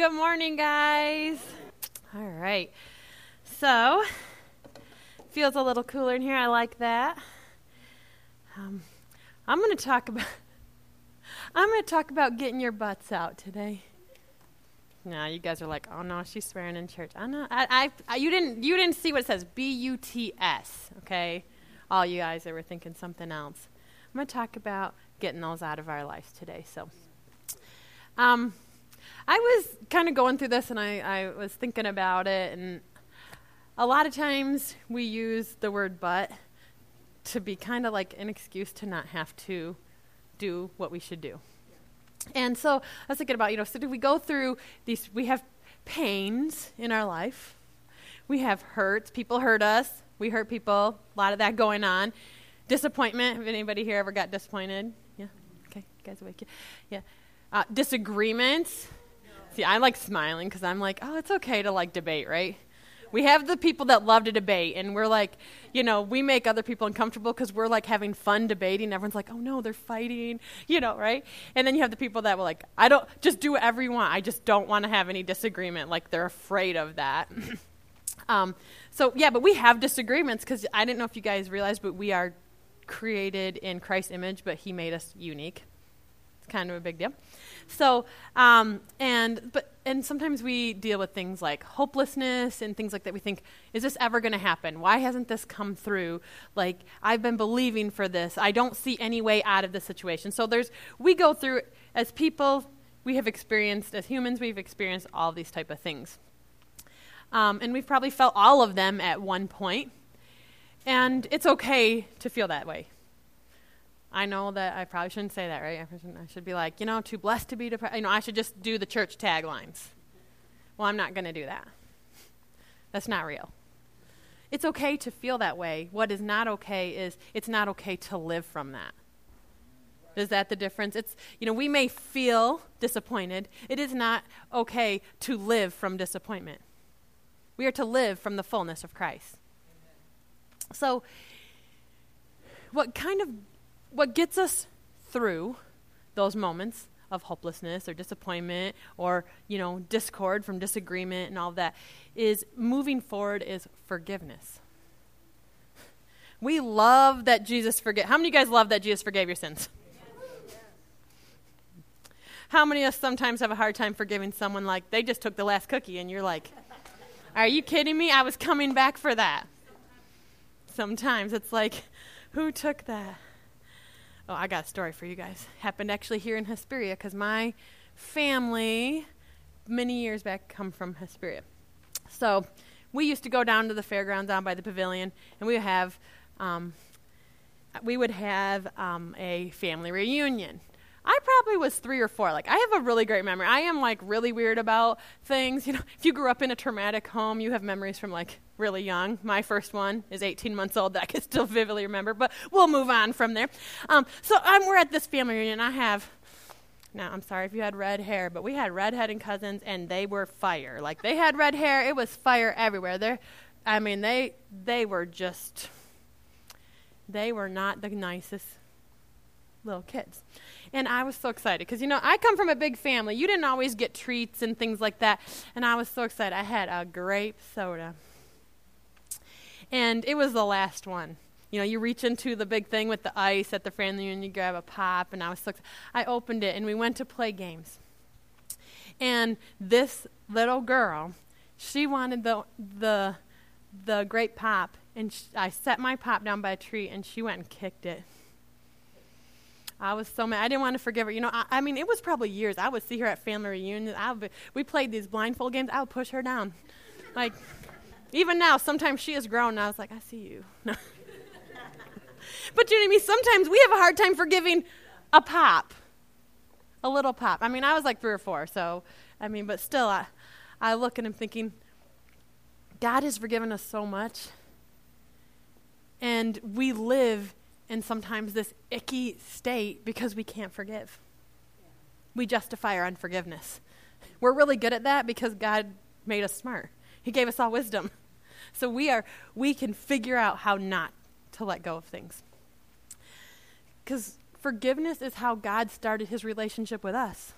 Good morning, guys. All right. So, feels a little cooler in here. I like that. Um, I'm going to talk about I'm going to talk about getting your butts out today. Now you guys are like, "Oh no, she's swearing in church." I know. I, I, I you didn't you didn't see what it says B U T S, okay? All you guys that were thinking something else. I'm going to talk about getting those out of our lives today. So, um, I was kind of going through this and I, I was thinking about it, and a lot of times we use the word but to be kind of like an excuse to not have to do what we should do. And so I was thinking about, you know, so do we go through these, we have pains in our life, we have hurts, people hurt us, we hurt people, a lot of that going on. Disappointment, have anybody here ever got disappointed? Yeah? Okay, you guys awake? Yeah. Uh, disagreements. See, I like smiling because I'm like, oh, it's okay to like debate, right? We have the people that love to debate, and we're like, you know, we make other people uncomfortable because we're like having fun debating. Everyone's like, oh no, they're fighting, you know, right? And then you have the people that were like, I don't, just do whatever you want. I just don't want to have any disagreement. Like they're afraid of that. um, so, yeah, but we have disagreements because I didn't know if you guys realized, but we are created in Christ's image, but He made us unique. Kind of a big deal. So, um, and but and sometimes we deal with things like hopelessness and things like that. We think, is this ever going to happen? Why hasn't this come through? Like I've been believing for this. I don't see any way out of this situation. So there's we go through as people. We have experienced as humans. We've experienced all these type of things, um, and we've probably felt all of them at one point. And it's okay to feel that way. I know that I probably shouldn't say that, right? I should be like, you know, too blessed to be depressed. You know, I should just do the church taglines. Well, I'm not going to do that. That's not real. It's okay to feel that way. What is not okay is it's not okay to live from that. Is that the difference? It's, you know, we may feel disappointed. It is not okay to live from disappointment. We are to live from the fullness of Christ. So, what kind of what gets us through those moments of hopelessness or disappointment or you know discord from disagreement and all that is moving forward is forgiveness. We love that jesus forget how many of you guys love that jesus forgave your sins? How many of us sometimes have a hard time forgiving someone like they just took the last cookie and you're like are you kidding me? I was coming back for that. Sometimes it's like who took that Oh, I got a story for you guys. Happened actually here in Hesperia because my family, many years back, come from Hesperia. So we used to go down to the fairgrounds down by the pavilion, and we would have um, we would have um, a family reunion. I probably was three or four. Like I have a really great memory. I am like really weird about things. You know, if you grew up in a traumatic home, you have memories from like really young. My first one is 18 months old that I can still vividly remember, but we'll move on from there. Um, so I'm, we're at this family reunion. I have, now I'm sorry if you had red hair, but we had redheaded cousins and they were fire. Like they had red hair, it was fire everywhere. They, I mean, they they were just, they were not the nicest little kids. And I was so excited because, you know, I come from a big family. You didn't always get treats and things like that. And I was so excited. I had a grape soda and it was the last one. You know, you reach into the big thing with the ice at the family and you grab a pop, and I was so excited. I opened it, and we went to play games. And this little girl, she wanted the the the grape pop, and I set my pop down by a tree, and she went and kicked it. I was so mad. I didn't want to forgive her. You know, I, I mean, it was probably years. I would see her at family reunions. I would be, we played these blindfold games. I would push her down, like. Even now, sometimes she has grown, and I was like, I see you. but you know what I mean? Sometimes we have a hard time forgiving a pop, a little pop. I mean, I was like three or four, so, I mean, but still, I, I look and I'm thinking, God has forgiven us so much. And we live in sometimes this icky state because we can't forgive. We justify our unforgiveness. We're really good at that because God made us smart. He gave us all wisdom. So we are we can figure out how not to let go of things. Cuz forgiveness is how God started his relationship with us.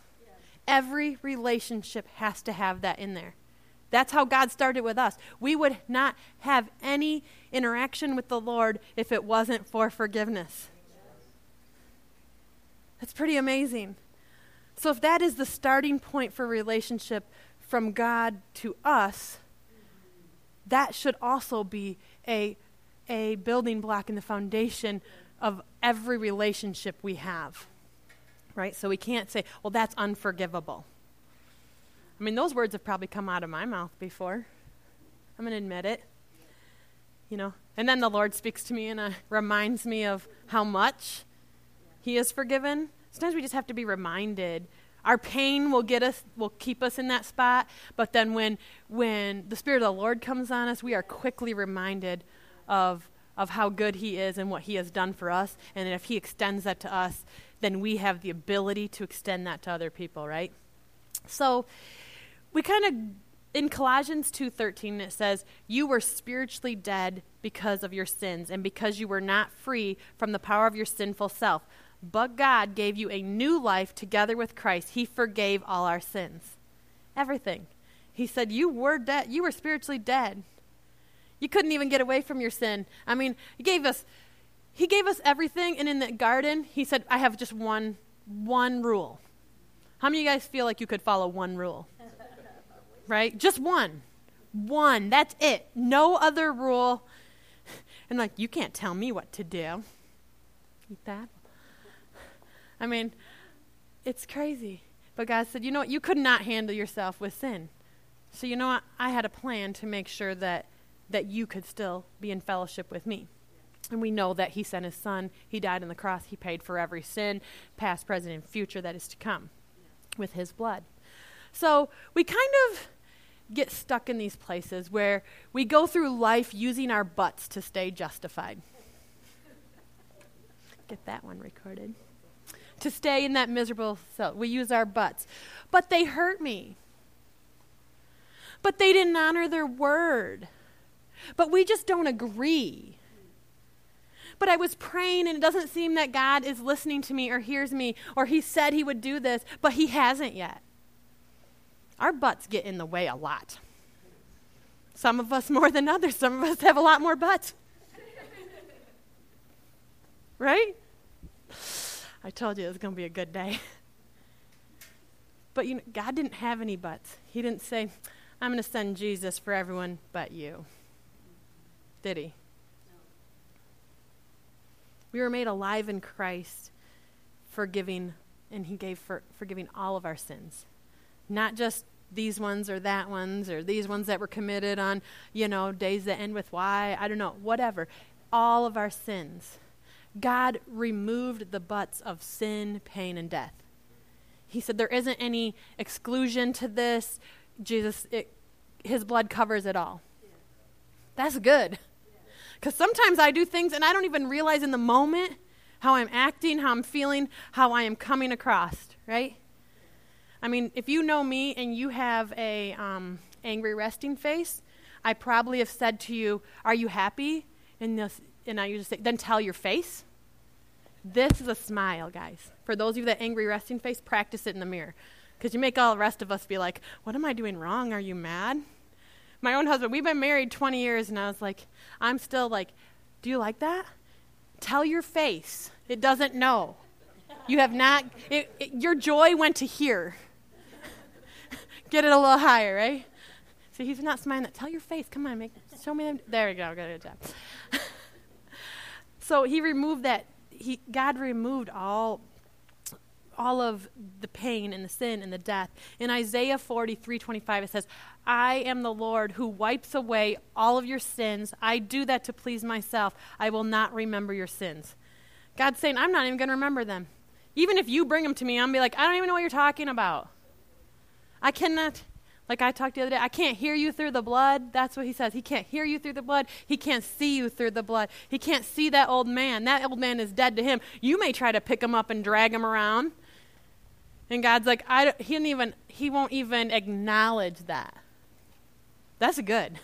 Every relationship has to have that in there. That's how God started with us. We would not have any interaction with the Lord if it wasn't for forgiveness. That's pretty amazing. So, if that is the starting point for relationship from God to us, that should also be a, a building block in the foundation of every relationship we have. Right? So we can't say, well, that's unforgivable. I mean, those words have probably come out of my mouth before. I'm going to admit it. You know, and then the Lord speaks to me and uh, reminds me of how much He is forgiven. Sometimes we just have to be reminded. Our pain will get us, will keep us in that spot. But then when when the Spirit of the Lord comes on us, we are quickly reminded of of how good He is and what He has done for us. And if He extends that to us, then we have the ability to extend that to other people, right? So we kind of in Colossians 2:13 it says, "You were spiritually dead because of your sins and because you were not free from the power of your sinful self. But God gave you a new life together with Christ. He forgave all our sins." Everything. He said, "You were dead. You were spiritually dead. You couldn't even get away from your sin. I mean, he gave us he gave us everything and in the garden, he said, "I have just one one rule." How many of you guys feel like you could follow one rule? Right? Just one. One. That's it. No other rule. And like, you can't tell me what to do. Eat that. I mean, it's crazy. But God said, you know what? You could not handle yourself with sin. So you know what? I had a plan to make sure that that you could still be in fellowship with me. And we know that he sent his son. He died on the cross. He paid for every sin, past, present, and future that is to come with his blood. So we kind of get stuck in these places where we go through life using our butts to stay justified. Get that one recorded. To stay in that miserable cell. We use our butts. But they hurt me. But they didn't honor their word. But we just don't agree. But I was praying and it doesn't seem that God is listening to me or hears me or He said He would do this, but He hasn't yet. Our butts get in the way a lot. Some of us more than others. Some of us have a lot more butts. right? I told you it was going to be a good day. But you know, God didn't have any buts. He didn't say, I'm going to send Jesus for everyone but you. Did he? We were made alive in Christ, forgiving, and he gave for forgiving all of our sins. Not just these ones or that ones or these ones that were committed on, you know, days that end with Y, I don't know, whatever. All of our sins. God removed the butts of sin, pain, and death. He said there isn't any exclusion to this. Jesus, it, his blood covers it all. That's good. Because sometimes I do things and I don't even realize in the moment how I'm acting, how I'm feeling, how I am coming across, right? I mean, if you know me and you have a um, angry resting face, I probably have said to you, "Are you happy?" And this, and I usually say, "Then tell your face." This is a smile, guys. For those of you that angry resting face, practice it in the mirror, because you make all the rest of us be like, "What am I doing wrong? Are you mad?" My own husband, we've been married 20 years, and I was like, I'm still like, "Do you like that?" Tell your face. It doesn't know. You have not. It, it, your joy went to here. Get it a little higher, right? See, he's not smiling. That. Tell your face. Come on, make show me them. There we go. Good job. so he removed that. He God removed all all of the pain and the sin and the death. In Isaiah 43 25, it says, I am the Lord who wipes away all of your sins. I do that to please myself. I will not remember your sins. God's saying, I'm not even going to remember them. Even if you bring them to me, I'm going to be like, I don't even know what you're talking about. I cannot, like I talked the other day, I can't hear you through the blood. That's what he says. He can't hear you through the blood. He can't see you through the blood. He can't see that old man. That old man is dead to him. You may try to pick him up and drag him around. And God's like, I, he didn't even, he won't even acknowledge that. That's good.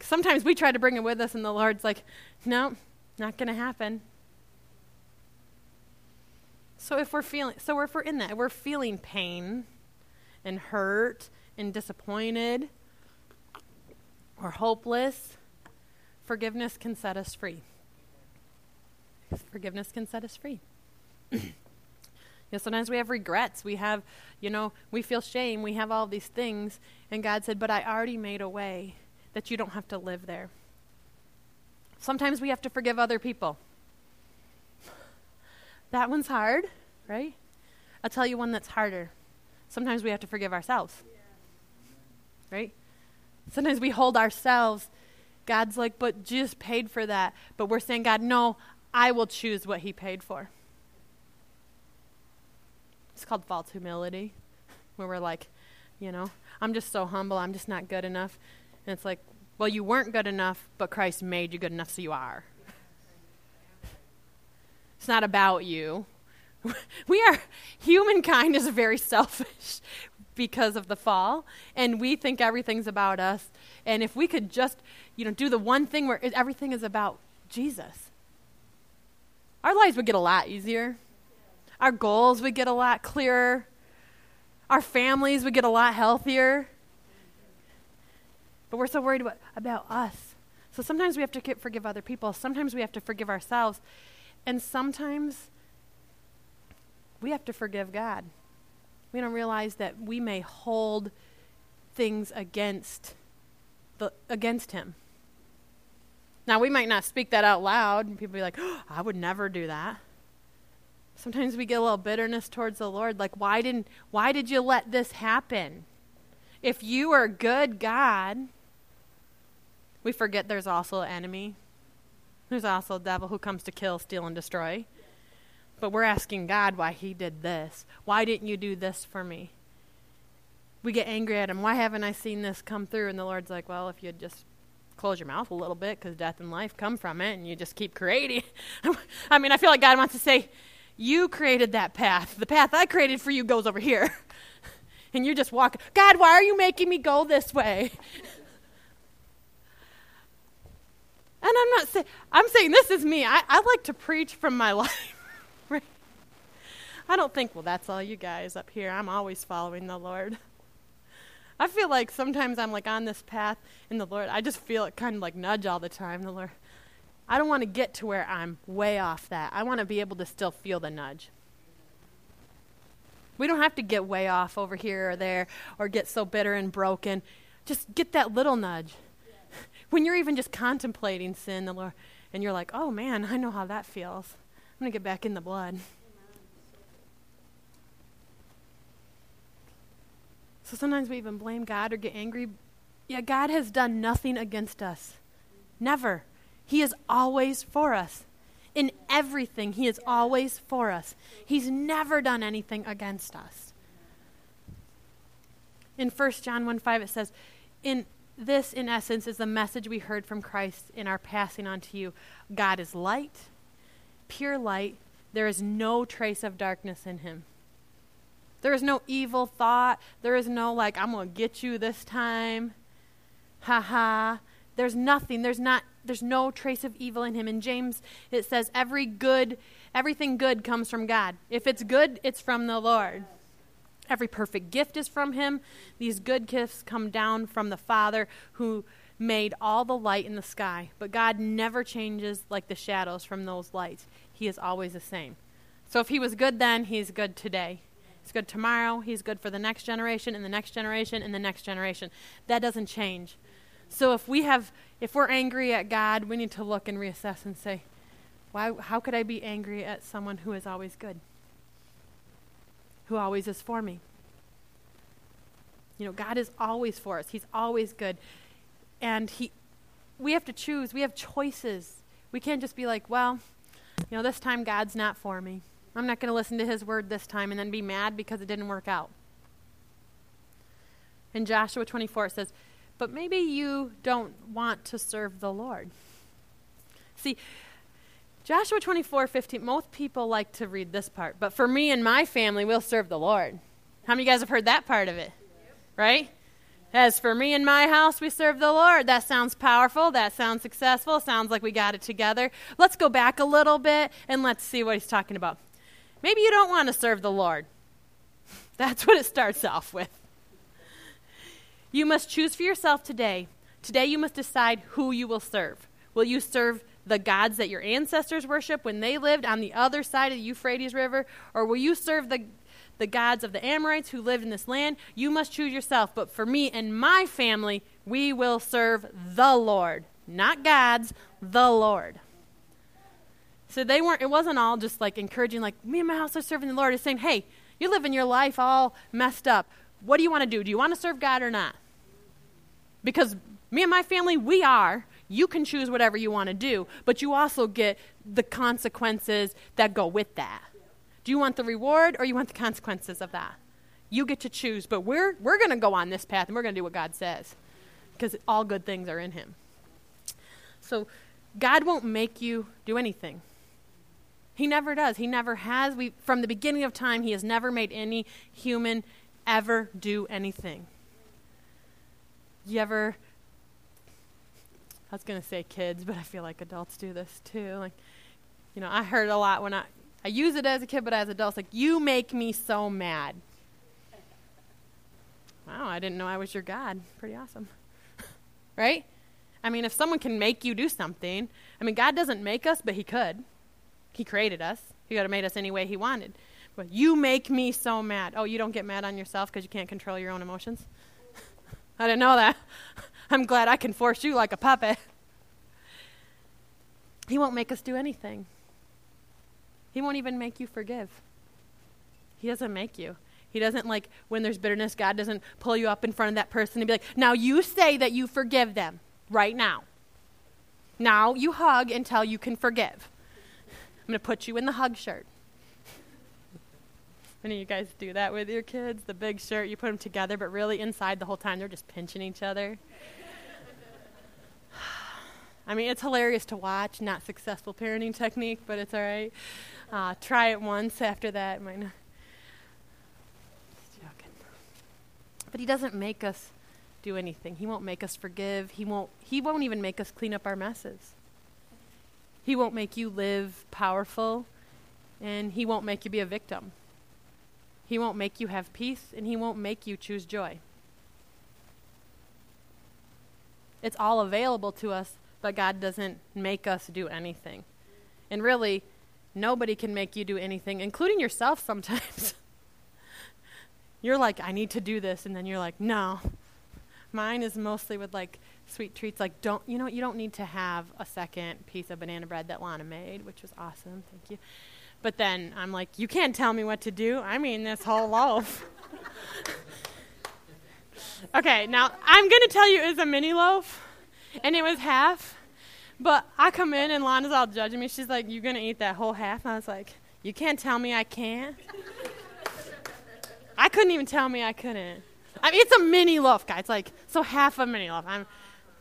Sometimes we try to bring it with us, and the Lord's like, no, not going to happen. So if we're feeling so if we're in that, we're feeling pain and hurt and disappointed or hopeless, forgiveness can set us free. Forgiveness can set us free. you know, sometimes we have regrets. We have, you know, we feel shame. We have all these things. And God said, But I already made a way that you don't have to live there. Sometimes we have to forgive other people. That one's hard, right? I'll tell you one that's harder. Sometimes we have to forgive ourselves. Right? Sometimes we hold ourselves. God's like, but Jesus paid for that. But we're saying, God, no, I will choose what he paid for. It's called false humility, where we're like, you know, I'm just so humble, I'm just not good enough. And it's like, well, you weren't good enough, but Christ made you good enough, so you are. It's not about you. We are, humankind is very selfish because of the fall, and we think everything's about us. And if we could just, you know, do the one thing where everything is about Jesus, our lives would get a lot easier. Our goals would get a lot clearer. Our families would get a lot healthier. But we're so worried about, about us. So sometimes we have to forgive other people. Sometimes we have to forgive ourselves. And sometimes we have to forgive God. We don't realize that we may hold things against the against him. Now we might not speak that out loud and people be like, oh, "I would never do that." Sometimes we get a little bitterness towards the Lord like, "Why didn't why did you let this happen?" If you are good God, we forget there's also an enemy. There's also a devil who comes to kill, steal, and destroy. But we're asking God why he did this. Why didn't you do this for me? We get angry at him. Why haven't I seen this come through? And the Lord's like, well, if you'd just close your mouth a little bit because death and life come from it and you just keep creating. I mean, I feel like God wants to say, you created that path. The path I created for you goes over here. and you're just walking. God, why are you making me go this way? And I'm not saying, I'm saying this is me. I, I like to preach from my life. I don't think, well, that's all you guys up here. I'm always following the Lord. I feel like sometimes I'm like on this path in the Lord. I just feel it kind of like nudge all the time. The Lord, I don't want to get to where I'm way off that. I want to be able to still feel the nudge. We don't have to get way off over here or there or get so bitter and broken. Just get that little nudge when you're even just contemplating sin, the Lord, and you're like, oh man, I know how that feels. I'm going to get back in the blood. So sometimes we even blame God or get angry. Yeah, God has done nothing against us. Never. He is always for us. In everything, He is always for us. He's never done anything against us. In 1 John 1 5, it says, In this, in essence, is the message we heard from Christ in our passing on to you. God is light, pure light. There is no trace of darkness in him. There is no evil thought. There is no, like, I'm going to get you this time. Ha ha. There's nothing. There's not. There's no trace of evil in him. In James, it says every good, everything good comes from God. If it's good, it's from the Lord. Every perfect gift is from him. These good gifts come down from the Father who made all the light in the sky. But God never changes like the shadows from those lights. He is always the same. So if he was good then, he's good today. He's good tomorrow. He's good for the next generation and the next generation and the next generation. That doesn't change. So if we have if we're angry at God, we need to look and reassess and say, why how could I be angry at someone who is always good? who always is for me. You know, God is always for us. He's always good. And he we have to choose. We have choices. We can't just be like, well, you know, this time God's not for me. I'm not going to listen to his word this time and then be mad because it didn't work out. In Joshua 24 it says, "But maybe you don't want to serve the Lord." See, Joshua 24, 15. Most people like to read this part, but for me and my family, we'll serve the Lord. How many of you guys have heard that part of it? Right? As for me and my house, we serve the Lord. That sounds powerful. That sounds successful. Sounds like we got it together. Let's go back a little bit and let's see what he's talking about. Maybe you don't want to serve the Lord. That's what it starts off with. You must choose for yourself today. Today, you must decide who you will serve. Will you serve the gods that your ancestors worshiped when they lived on the other side of the Euphrates River? Or will you serve the, the gods of the Amorites who lived in this land? You must choose yourself. But for me and my family, we will serve the Lord. Not gods, the Lord. So they weren't, it wasn't all just like encouraging, like, me and my house are serving the Lord. It's saying, hey, you're living your life all messed up. What do you want to do? Do you want to serve God or not? Because me and my family, we are. You can choose whatever you want to do, but you also get the consequences that go with that. Do you want the reward or you want the consequences of that? You get to choose, but we're we're going to go on this path and we're going to do what God says because all good things are in him. So God won't make you do anything. He never does. He never has. We from the beginning of time he has never made any human ever do anything. You ever I was going to say kids, but I feel like adults do this too. Like, you know, I heard a lot when I, I use it as a kid, but as adults, like, you make me so mad. Wow, I didn't know I was your God. Pretty awesome. right? I mean, if someone can make you do something, I mean, God doesn't make us, but He could. He created us. He could have made us any way He wanted. But you make me so mad. Oh, you don't get mad on yourself because you can't control your own emotions? I didn't know that. I'm glad I can force you like a puppet. He won't make us do anything. He won't even make you forgive. He doesn't make you. He doesn't like when there's bitterness, God doesn't pull you up in front of that person and be like, now you say that you forgive them right now. Now you hug until you can forgive. I'm going to put you in the hug shirt. Any of you guys do that with your kids? The big shirt, you put them together, but really inside the whole time they're just pinching each other. I mean, it's hilarious to watch, not successful parenting technique, but it's all right. Uh, try it once after that. Might not. Just joking. But he doesn't make us do anything. He won't make us forgive. He won't, he won't even make us clean up our messes. He won't make you live powerful, and he won't make you be a victim. He won't make you have peace, and he won't make you choose joy. It's all available to us but God doesn't make us do anything. And really, nobody can make you do anything, including yourself sometimes. you're like, I need to do this, and then you're like, no. Mine is mostly with like sweet treats, like don't you know you don't need to have a second piece of banana bread that Lana made, which was awesome, thank you. But then I'm like, you can't tell me what to do. I mean this whole loaf. okay, now I'm gonna tell you it's a mini loaf and it was half. But I come in and Lana's all judging me. She's like, you're gonna eat that whole half?" And I was like, "You can't tell me I can't." I couldn't even tell me I couldn't. I mean, it's a mini loaf, guys. Like, so half a mini loaf. I'm,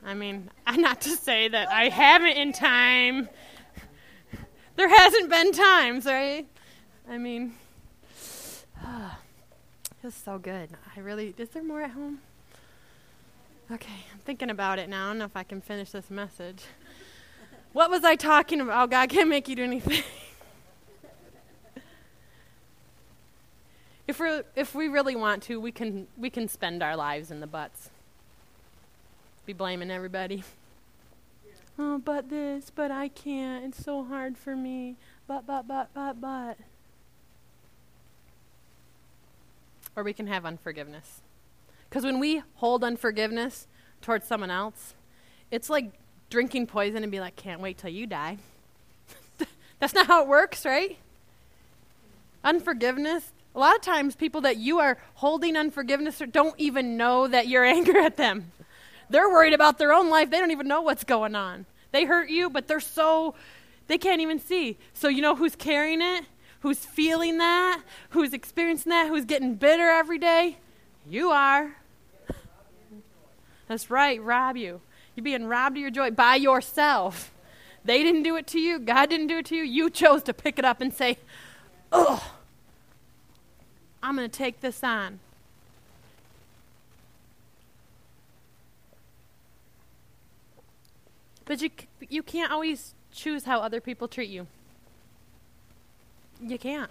I mean, not to say that I haven't in time. There hasn't been times, right? I mean, it was so good. I really. Is there more at home? Okay, I'm thinking about it now. I don't know if I can finish this message. What was I talking about? Oh, God can't make you do anything. if we if we really want to, we can we can spend our lives in the butts. Be blaming everybody. Oh, but this, but I can't. It's so hard for me. But but but but but. Or we can have unforgiveness. Because when we hold unforgiveness towards someone else, it's like drinking poison and be like, can't wait till you die. That's not how it works, right? Unforgiveness. A lot of times, people that you are holding unforgiveness don't even know that you're angry at them. They're worried about their own life. They don't even know what's going on. They hurt you, but they're so, they can't even see. So, you know who's carrying it? Who's feeling that? Who's experiencing that? Who's getting bitter every day? You are. That's right, rob you. You're being robbed of your joy by yourself. They didn't do it to you. God didn't do it to you. You chose to pick it up and say, Oh, I'm going to take this on. But you, you can't always choose how other people treat you. You can't.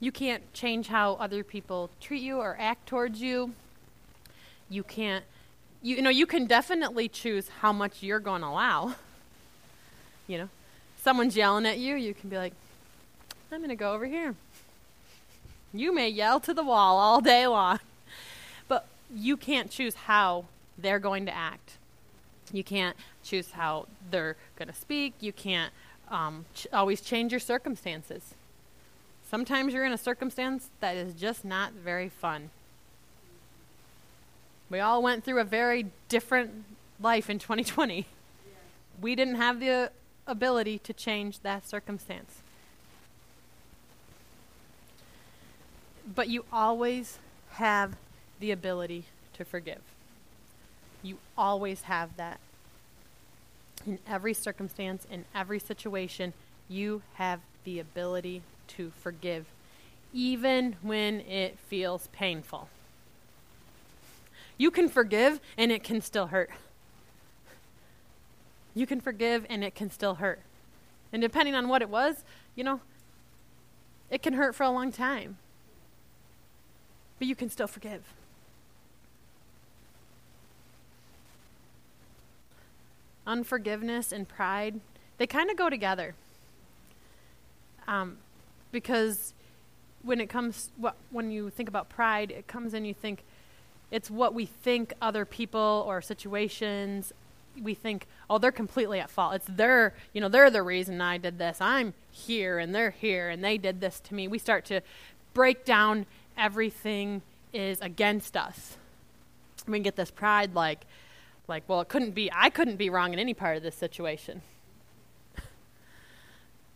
You can't change how other people treat you or act towards you. You can't, you, you know, you can definitely choose how much you're going to allow. You know, someone's yelling at you, you can be like, I'm going to go over here. You may yell to the wall all day long, but you can't choose how they're going to act. You can't choose how they're going to speak. You can't um, ch- always change your circumstances. Sometimes you're in a circumstance that is just not very fun. We all went through a very different life in 2020. Yeah. We didn't have the ability to change that circumstance. But you always have the ability to forgive. You always have that. In every circumstance, in every situation, you have the ability to forgive, even when it feels painful. You can forgive and it can still hurt. You can forgive and it can still hurt. And depending on what it was, you know, it can hurt for a long time. But you can still forgive. Unforgiveness and pride, they kind of go together. Um, because when it comes, when you think about pride, it comes in, you think it's what we think other people or situations, we think, oh, they're completely at fault. It's their, you know, they're the reason I did this. I'm here and they're here and they did this to me. We start to break down everything is against us. We get this pride like, like, well, it couldn't be, I couldn't be wrong in any part of this situation.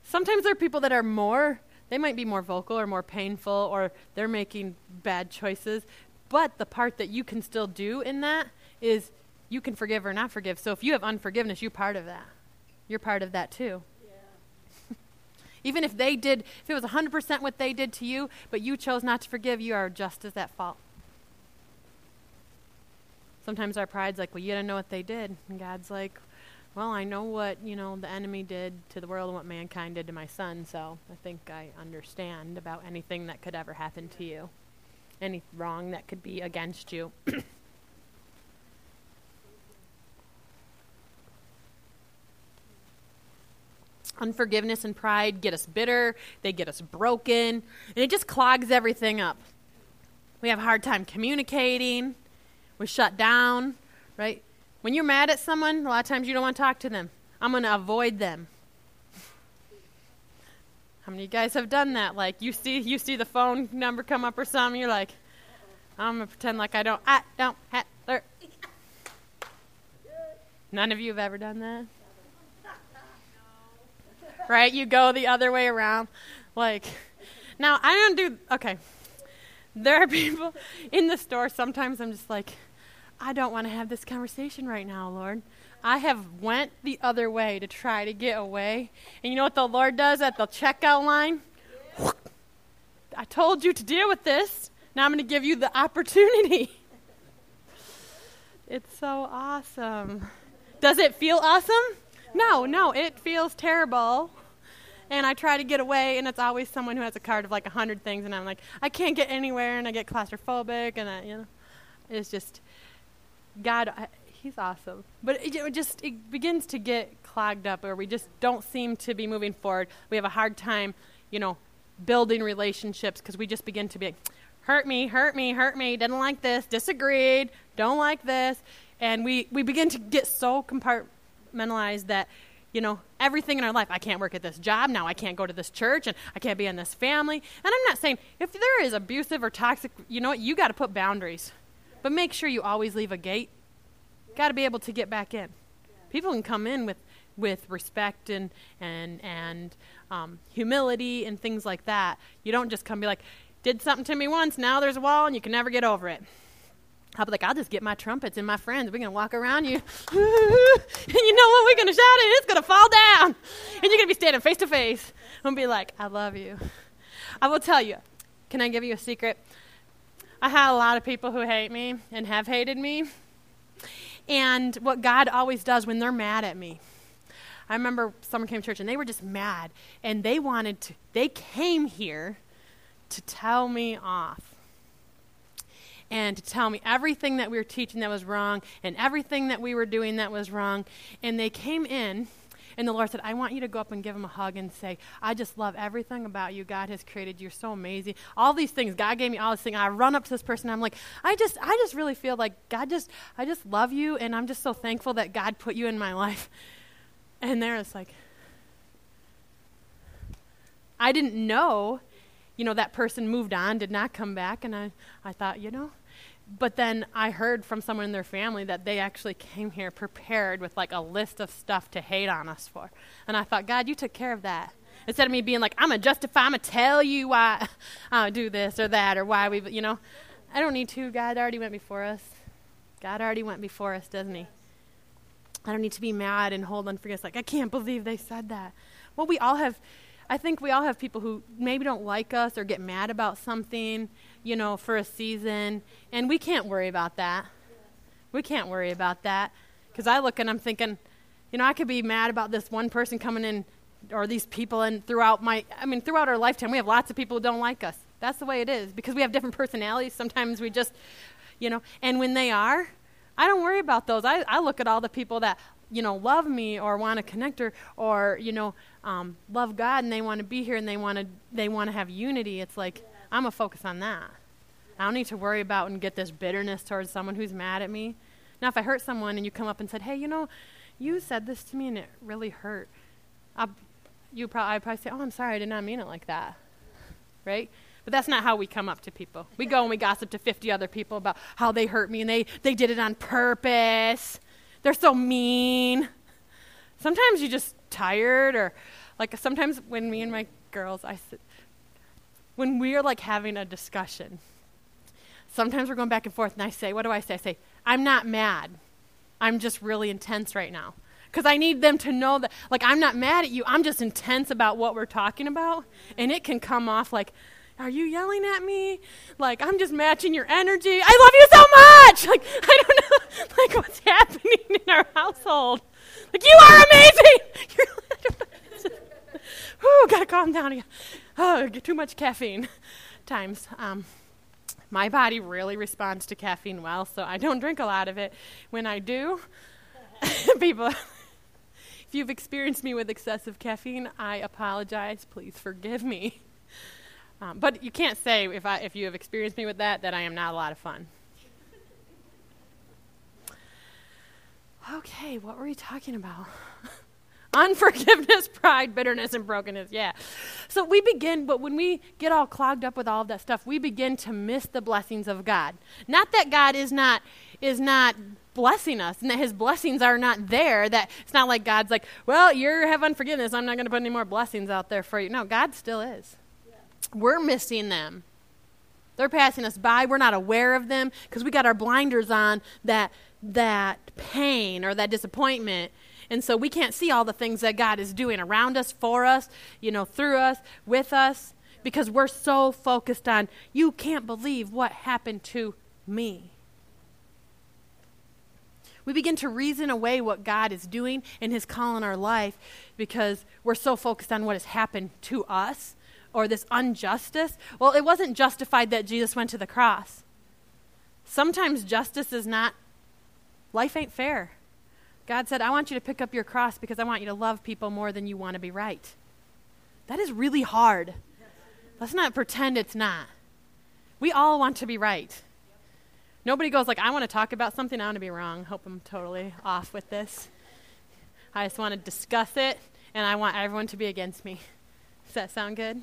Sometimes there are people that are more, they might be more vocal or more painful or they're making bad choices. But the part that you can still do in that is you can forgive or not forgive. So if you have unforgiveness, you're part of that. You're part of that too. Yeah. Even if they did, if it was 100% what they did to you, but you chose not to forgive, you are just as at fault. Sometimes our pride's like, well, you don't know what they did. And God's like, well, I know what, you know, the enemy did to the world and what mankind did to my son, so I think I understand about anything that could ever happen to you. Any wrong that could be against you. Unforgiveness and pride get us bitter, they get us broken, and it just clogs everything up. We have a hard time communicating we shut down, right? When you're mad at someone, a lot of times you don't want to talk to them. I'm going to avoid them. How many of you guys have done that? Like you see you see the phone number come up or something, you're like, I'm gonna pretend like I don't I don't have er. None of you have ever done that? Right? You go the other way around. Like now I don't do okay. There are people in the store sometimes I'm just like I don't want to have this conversation right now, Lord. I have went the other way to try to get away. And you know what the Lord does at the checkout line? I told you to deal with this. Now I'm going to give you the opportunity. It's so awesome. Does it feel awesome? No, no, it feels terrible. And I try to get away, and it's always someone who has a card of like a hundred things, and I'm like, I can't get anywhere, and I get claustrophobic, and I, you know, it's just God, He's awesome. But it, it, just it begins to get clogged up, or we just don't seem to be moving forward. We have a hard time, you know, building relationships because we just begin to be, hurt me, hurt me, hurt me, didn't like this, disagreed, don't like this, and we we begin to get so compartmentalized that you know, everything in our life. I can't work at this job now. I can't go to this church and I can't be in this family. And I'm not saying if there is abusive or toxic, you know what, you got to put boundaries. But make sure you always leave a gate. Got to be able to get back in. People can come in with with respect and and and um, humility and things like that. You don't just come be like, did something to me once, now there's a wall and you can never get over it. I'll be like, I'll just get my trumpets and my friends. We're gonna walk around you, and you know what? We're gonna shout it. It's gonna fall down, and you're gonna be standing face to face and be like, I love you. I will tell you. Can I give you a secret? I had a lot of people who hate me and have hated me. And what God always does when they're mad at me, I remember someone came to church and they were just mad and they wanted to, they came here to tell me off and to tell me everything that we were teaching that was wrong and everything that we were doing that was wrong. And they came in, and the Lord said, I want you to go up and give him a hug and say, I just love everything about you. God has created you. You're so amazing. All these things. God gave me all these things. I run up to this person. I'm like, I just, I just really feel like God just, I just love you. And I'm just so thankful that God put you in my life. And there it's like, I didn't know you know, that person moved on, did not come back, and I, I thought, you know, but then I heard from someone in their family that they actually came here prepared with like a list of stuff to hate on us for. And I thought, God, you took care of that. Instead of me being like, I'm going to justify, I'm going to tell you why I do this or that or why we, you know, I don't need to. God already went before us. God already went before us, doesn't he? I don't need to be mad and hold on for unforgiveness. Like, I can't believe they said that. Well, we all have I think we all have people who maybe don't like us or get mad about something, you know, for a season, and we can't worry about that. We can't worry about that because I look and I'm thinking, you know, I could be mad about this one person coming in or these people and throughout my I mean throughout our lifetime we have lots of people who don't like us. That's the way it is because we have different personalities. Sometimes we just, you know, and when they are, I don't worry about those. I, I look at all the people that you know love me or want to connect or or you know um, love God and they want to be here and they want to they want to have unity, it's like I'm gonna focus on that. I don't need to worry about and get this bitterness towards someone who's mad at me. Now, if I hurt someone and you come up and said, "Hey, you know, you said this to me and it really hurt," I'll, you probably I'd probably say, "Oh, I'm sorry, I did not mean it like that," right? But that's not how we come up to people. We go and we gossip to 50 other people about how they hurt me and they, they did it on purpose. They're so mean. Sometimes you just tired or like sometimes when me and my girls I sit when we're like having a discussion sometimes we're going back and forth and I say what do I say I say I'm not mad I'm just really intense right now because I need them to know that like I'm not mad at you I'm just intense about what we're talking about and it can come off like are you yelling at me? Like, I'm just matching your energy. I love you so much. Like, I don't know, like, what's happening in our household. Like, you are amazing. Whew, gotta calm down again. Oh, get too much caffeine times. Um, my body really responds to caffeine well, so I don't drink a lot of it. When I do, people, if you've experienced me with excessive caffeine, I apologize. Please forgive me. Um, but you can't say if I if you have experienced me with that that I am not a lot of fun. Okay, what were we talking about? Unforgiveness, pride, bitterness, and brokenness. Yeah. So we begin, but when we get all clogged up with all of that stuff, we begin to miss the blessings of God. Not that God is not is not blessing us and that his blessings are not there that it's not like god's like well you have unforgiveness i'm not going to put any more blessings out there for you no god still is yeah. we're missing them they're passing us by we're not aware of them because we got our blinders on that that pain or that disappointment. And so we can't see all the things that God is doing around us, for us, you know, through us, with us, because we're so focused on, you can't believe what happened to me. We begin to reason away what God is doing in His call in our life because we're so focused on what has happened to us or this injustice. Well, it wasn't justified that Jesus went to the cross. Sometimes justice is not Life ain't fair. God said, I want you to pick up your cross because I want you to love people more than you want to be right. That is really hard. Let's not pretend it's not. We all want to be right. Nobody goes like, I want to talk about something, I want to be wrong. Hope I'm totally off with this. I just want to discuss it, and I want everyone to be against me. Does that sound good?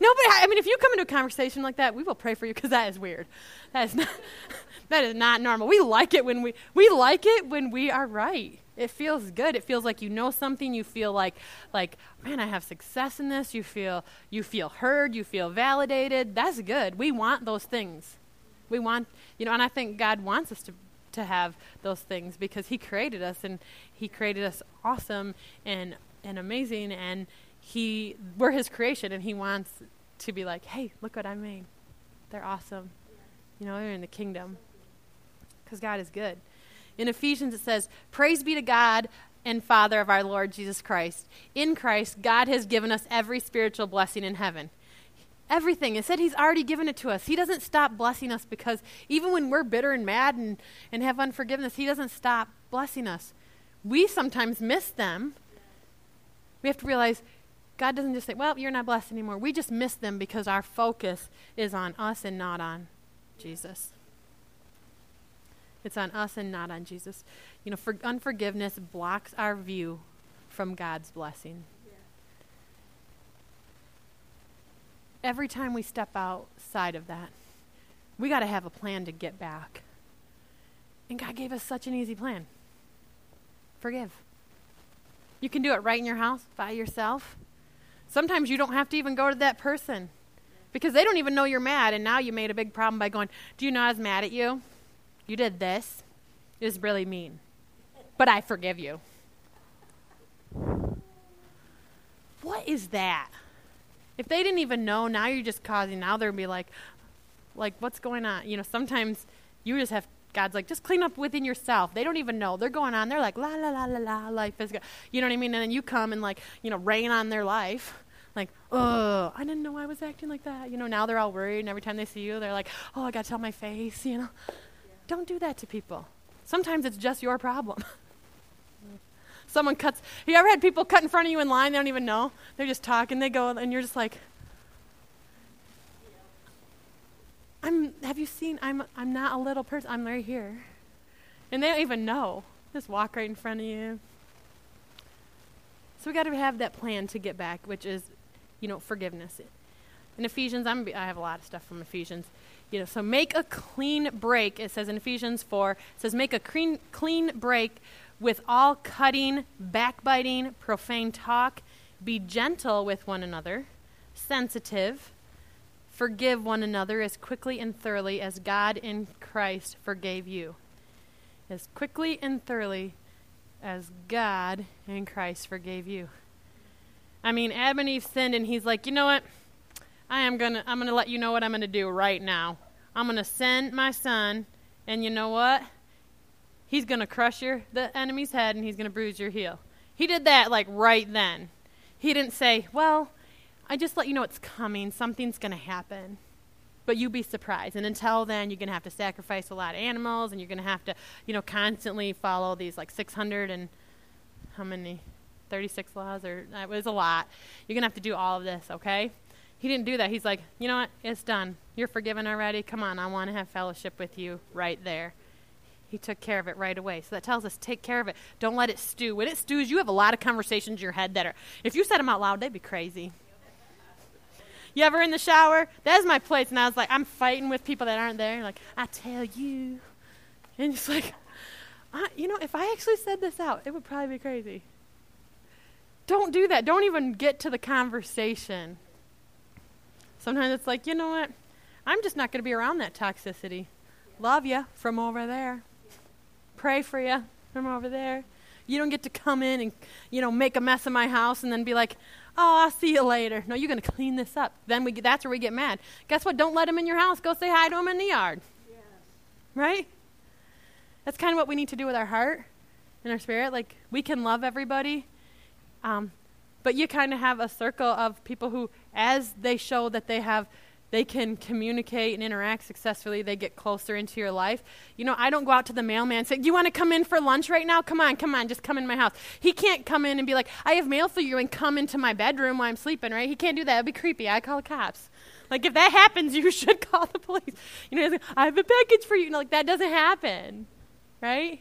Nobody, I mean, if you come into a conversation like that, we will pray for you because that is weird. That is not, that is not normal. We like it when we, we like it when we are right. It feels good. It feels like you know something. You feel like, like, man, I have success in this. You feel, you feel heard. You feel validated. That's good. We want those things. We want, you know, and I think God wants us to, to have those things because He created us and He created us awesome and, and amazing and he we're his creation and he wants to be like hey look what i made they're awesome you know they're in the kingdom because god is good in ephesians it says praise be to god and father of our lord jesus christ in christ god has given us every spiritual blessing in heaven Everything. It said He's already given it to us. He doesn't stop blessing us because even when we're bitter and mad and, and have unforgiveness, He doesn't stop blessing us. We sometimes miss them. We have to realize God doesn't just say, Well, you're not blessed anymore. We just miss them because our focus is on us and not on Jesus. It's on us and not on Jesus. You know, for unforgiveness blocks our view from God's blessing. Every time we step outside of that, we got to have a plan to get back. And God gave us such an easy plan. Forgive. You can do it right in your house by yourself. Sometimes you don't have to even go to that person because they don't even know you're mad, and now you made a big problem by going, Do you know I was mad at you? You did this. It was really mean. But I forgive you. What is that? If they didn't even know, now you're just causing, now they'll be like, like, what's going on? You know, sometimes you just have, God's like, just clean up within yourself. They don't even know. They're going on. They're like, la, la, la, la, la, life is good. You know what I mean? And then you come and, like, you know, rain on their life. Like, oh, I didn't know I was acting like that. You know, now they're all worried. And every time they see you, they're like, oh, I got to tell my face, you know. Don't do that to people. Sometimes it's just your problem. Someone cuts. You ever had people cut in front of you in line? They don't even know. They're just talking. They go, and you're just like, I'm. Have you seen? I'm. I'm not a little person. I'm right here, and they don't even know. Just walk right in front of you. So we got to have that plan to get back, which is, you know, forgiveness. In Ephesians, I'm. I have a lot of stuff from Ephesians. You know, so make a clean break. It says in Ephesians 4, it says make a clean clean break with all cutting, backbiting, profane talk. Be gentle with one another, sensitive. Forgive one another as quickly and thoroughly as God in Christ forgave you. As quickly and thoroughly as God in Christ forgave you. I mean, Adam and Eve sinned, and he's like, you know what? I am gonna I'm gonna let you know what I'm gonna do right now. I'm gonna send my son, and you know what? He's gonna crush your the enemy's head and he's gonna bruise your heel. He did that like right then. He didn't say, Well, I just let you know it's coming, something's gonna happen. But you'd be surprised. And until then you're gonna have to sacrifice a lot of animals and you're gonna have to, you know, constantly follow these like six hundred and how many? 36 laws or that was a lot. You're going to have to do all of this, okay? He didn't do that. He's like, you know what? It's done. You're forgiven already. Come on, I want to have fellowship with you right there. He took care of it right away. So that tells us take care of it. Don't let it stew. When it stews, you have a lot of conversations in your head that are, if you said them out loud, they'd be crazy. You ever in the shower? That's my place. And I was like, I'm fighting with people that aren't there. Like, I tell you. And it's like, I, you know, if I actually said this out, it would probably be crazy. Don't do that. Don't even get to the conversation. Sometimes it's like, you know what? I'm just not going to be around that toxicity. Love you from over there. Pray for you from over there. You don't get to come in and, you know, make a mess of my house and then be like, oh, I'll see you later. No, you're going to clean this up. Then we, that's where we get mad. Guess what? Don't let him in your house. Go say hi to him in the yard. Yes. Right? That's kind of what we need to do with our heart and our spirit. Like, we can love everybody, um, but you kind of have a circle of people who, as they show that they have they can communicate and interact successfully. They get closer into your life. You know, I don't go out to the mailman and say, You want to come in for lunch right now? Come on, come on, just come in my house. He can't come in and be like, I have mail for you and come into my bedroom while I'm sleeping, right? He can't do that. It'd be creepy. I call the cops. Like, if that happens, you should call the police. You know, like, I have a package for you. you know, like, that doesn't happen, right?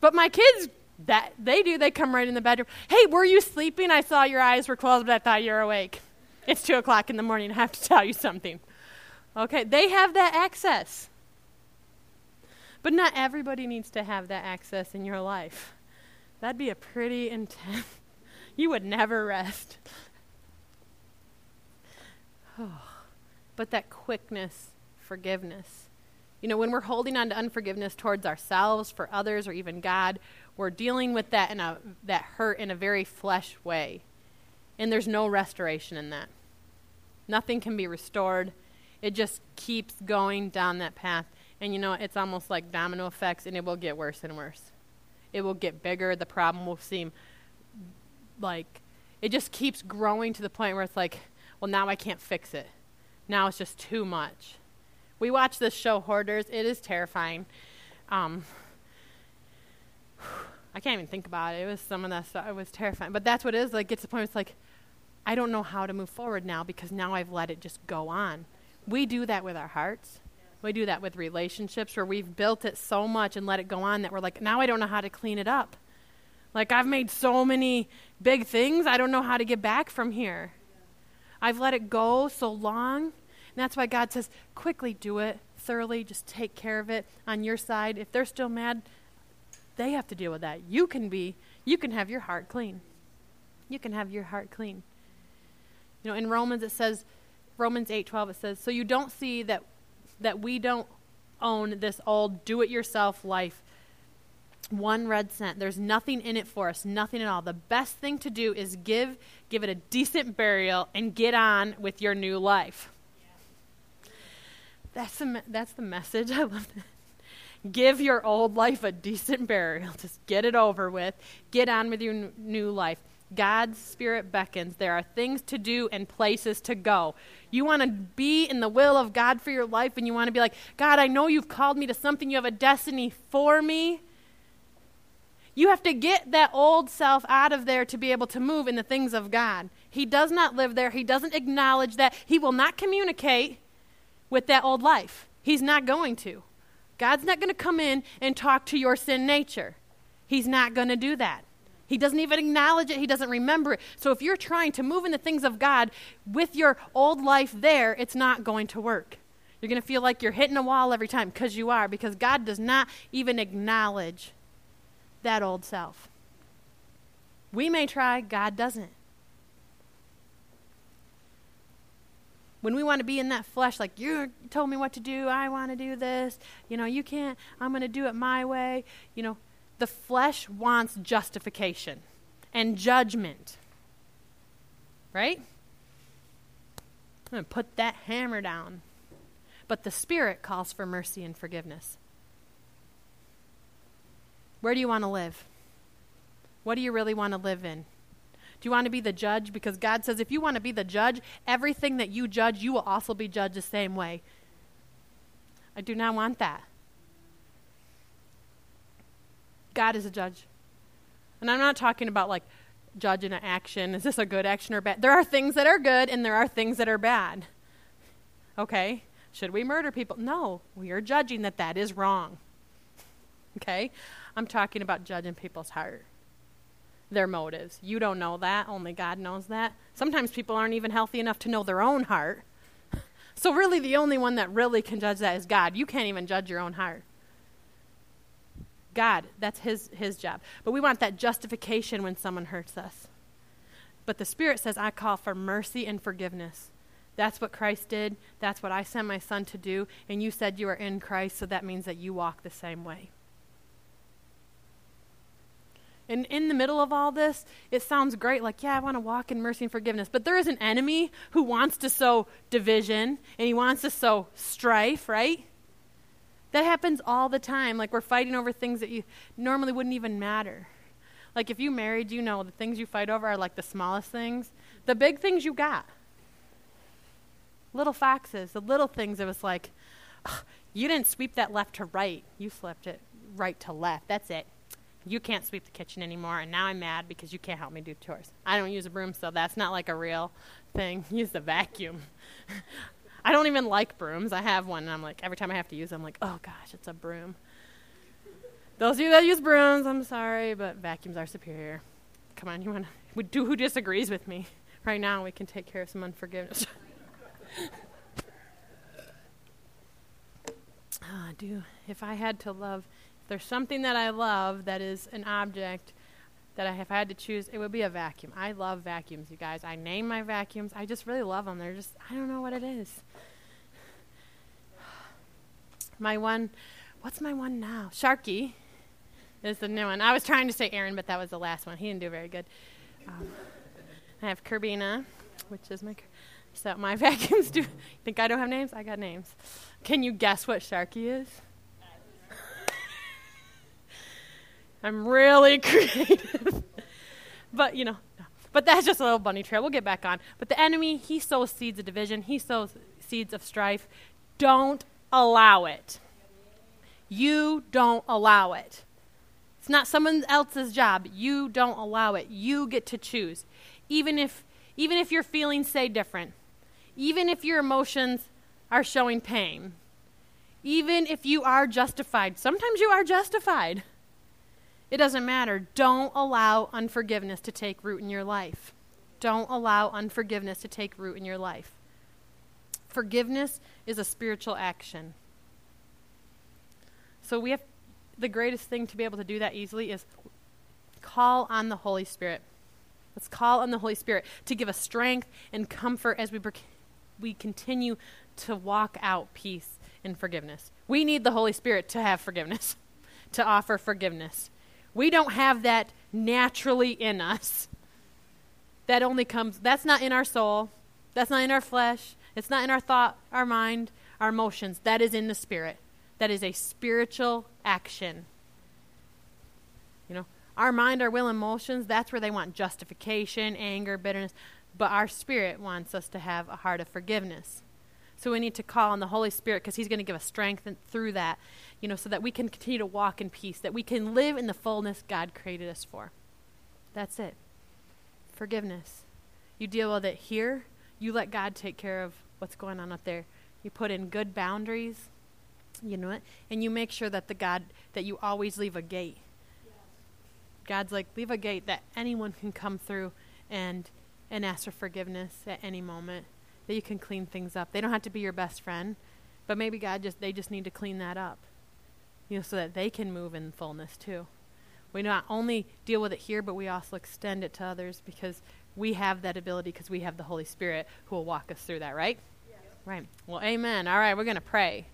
But my kids that they do. They come right in the bedroom. Hey, were you sleeping? I saw your eyes were closed, but I thought you were awake. It's two o'clock in the morning. I have to tell you something. Okay, they have that access. But not everybody needs to have that access in your life. That'd be a pretty intense. You would never rest. Oh, but that quickness, forgiveness. You know, when we're holding on to unforgiveness towards ourselves, for others, or even God, we're dealing with that in a that hurt in a very flesh way. And there's no restoration in that. Nothing can be restored. It just keeps going down that path. And you know, it's almost like domino effects and it will get worse and worse. It will get bigger. The problem will seem like it just keeps growing to the point where it's like, well, now I can't fix it. Now it's just too much. We watch this show, Hoarders. It is terrifying. Um, I can't even think about it. It was some of that stuff. It was terrifying. But that's what it is. Like, gets to the point where it's like, I don't know how to move forward now because now I've let it just go on. We do that with our hearts. We do that with relationships where we've built it so much and let it go on that we're like, now I don't know how to clean it up. Like, I've made so many big things, I don't know how to get back from here. I've let it go so long. And that's why God says, quickly do it, thoroughly, just take care of it on your side. If they're still mad, they have to deal with that. You can be, you can have your heart clean. You can have your heart clean. You know, in Romans it says, Romans 8:12 it says, "So you don't see that that we don't own this old do-it-yourself life. One red cent. There's nothing in it for us, nothing at all. The best thing to do is give give it a decent burial and get on with your new life." That's the that's the message. I love that. Give your old life a decent burial. Just get it over with. Get on with your n- new life. God's Spirit beckons. There are things to do and places to go. You want to be in the will of God for your life, and you want to be like, God, I know you've called me to something. You have a destiny for me. You have to get that old self out of there to be able to move in the things of God. He does not live there. He doesn't acknowledge that. He will not communicate with that old life. He's not going to. God's not going to come in and talk to your sin nature. He's not going to do that. He doesn't even acknowledge it. He doesn't remember it. So if you're trying to move in the things of God with your old life there, it's not going to work. You're going to feel like you're hitting a wall every time because you are, because God does not even acknowledge that old self. We may try, God doesn't. When we want to be in that flesh, like you told me what to do, I want to do this, you know, you can't, I'm going to do it my way, you know, the flesh wants justification and judgment. Right? I'm going to put that hammer down. But the Spirit calls for mercy and forgiveness. Where do you want to live? What do you really want to live in? Do you want to be the judge? Because God says if you want to be the judge, everything that you judge, you will also be judged the same way. I do not want that. God is a judge. And I'm not talking about like judging an action. Is this a good action or bad? There are things that are good and there are things that are bad. Okay? Should we murder people? No. We are judging that that is wrong. Okay? I'm talking about judging people's heart their motives. You don't know that, only God knows that. Sometimes people aren't even healthy enough to know their own heart. So, really, the only one that really can judge that is God. You can't even judge your own heart. God, that's his, his job. But we want that justification when someone hurts us. But the Spirit says, I call for mercy and forgiveness. That's what Christ did. That's what I sent my son to do. And you said you are in Christ, so that means that you walk the same way. And in the middle of all this, it sounds great like, yeah, I want to walk in mercy and forgiveness. But there is an enemy who wants to sow division and he wants to sow strife, right? That happens all the time. Like we're fighting over things that you normally wouldn't even matter. Like if you married, you know the things you fight over are like the smallest things. The big things you got. Little foxes, the little things, it was like, you didn't sweep that left to right. You flipped it right to left. That's it you can't sweep the kitchen anymore, and now I'm mad because you can't help me do chores. I don't use a broom, so that's not like a real thing. Use the vacuum. I don't even like brooms. I have one, and I'm like, every time I have to use them I'm like, oh gosh, it's a broom. Those of you that use brooms, I'm sorry, but vacuums are superior. Come on, you want to? Do who disagrees with me? Right now, we can take care of some unforgiveness. ah, do if I had to love there's something that I love that is an object that I have had to choose, it would be a vacuum. I love vacuums, you guys. I name my vacuums. I just really love them. They're just, I don't know what it is. My one, what's my one now? Sharky is the new one. I was trying to say Aaron, but that was the last one. He didn't do very good. Um, I have Kerbina, which is my. So my vacuums do. Think I don't have names? I got names. Can you guess what Sharky is? I'm really creative. but, you know, But that's just a little bunny trail. We'll get back on. But the enemy, he sows seeds of division, he sows seeds of strife. Don't allow it. You don't allow it. It's not someone else's job. You don't allow it. You get to choose. Even if even if your feelings say different. Even if your emotions are showing pain. Even if you are justified. Sometimes you are justified. It doesn't matter. Don't allow unforgiveness to take root in your life. Don't allow unforgiveness to take root in your life. Forgiveness is a spiritual action. So we have the greatest thing to be able to do that easily is call on the Holy Spirit. Let's call on the Holy Spirit to give us strength and comfort as we we continue to walk out peace and forgiveness. We need the Holy Spirit to have forgiveness, to offer forgiveness. We don't have that naturally in us. That only comes, that's not in our soul. That's not in our flesh. It's not in our thought, our mind, our emotions. That is in the Spirit. That is a spiritual action. You know, our mind, our will, and emotions, that's where they want justification, anger, bitterness. But our spirit wants us to have a heart of forgiveness. So we need to call on the Holy Spirit because He's going to give us strength through that, you know, so that we can continue to walk in peace, that we can live in the fullness God created us for. That's it. Forgiveness. You deal with it here. You let God take care of what's going on up there. You put in good boundaries, you know it, and you make sure that the God that you always leave a gate. God's like leave a gate that anyone can come through and and ask for forgiveness at any moment that you can clean things up. They don't have to be your best friend, but maybe God just they just need to clean that up. You know, so that they can move in fullness too. We not only deal with it here, but we also extend it to others because we have that ability because we have the Holy Spirit who will walk us through that, right? Yes. Right. Well, amen. All right, we're going to pray.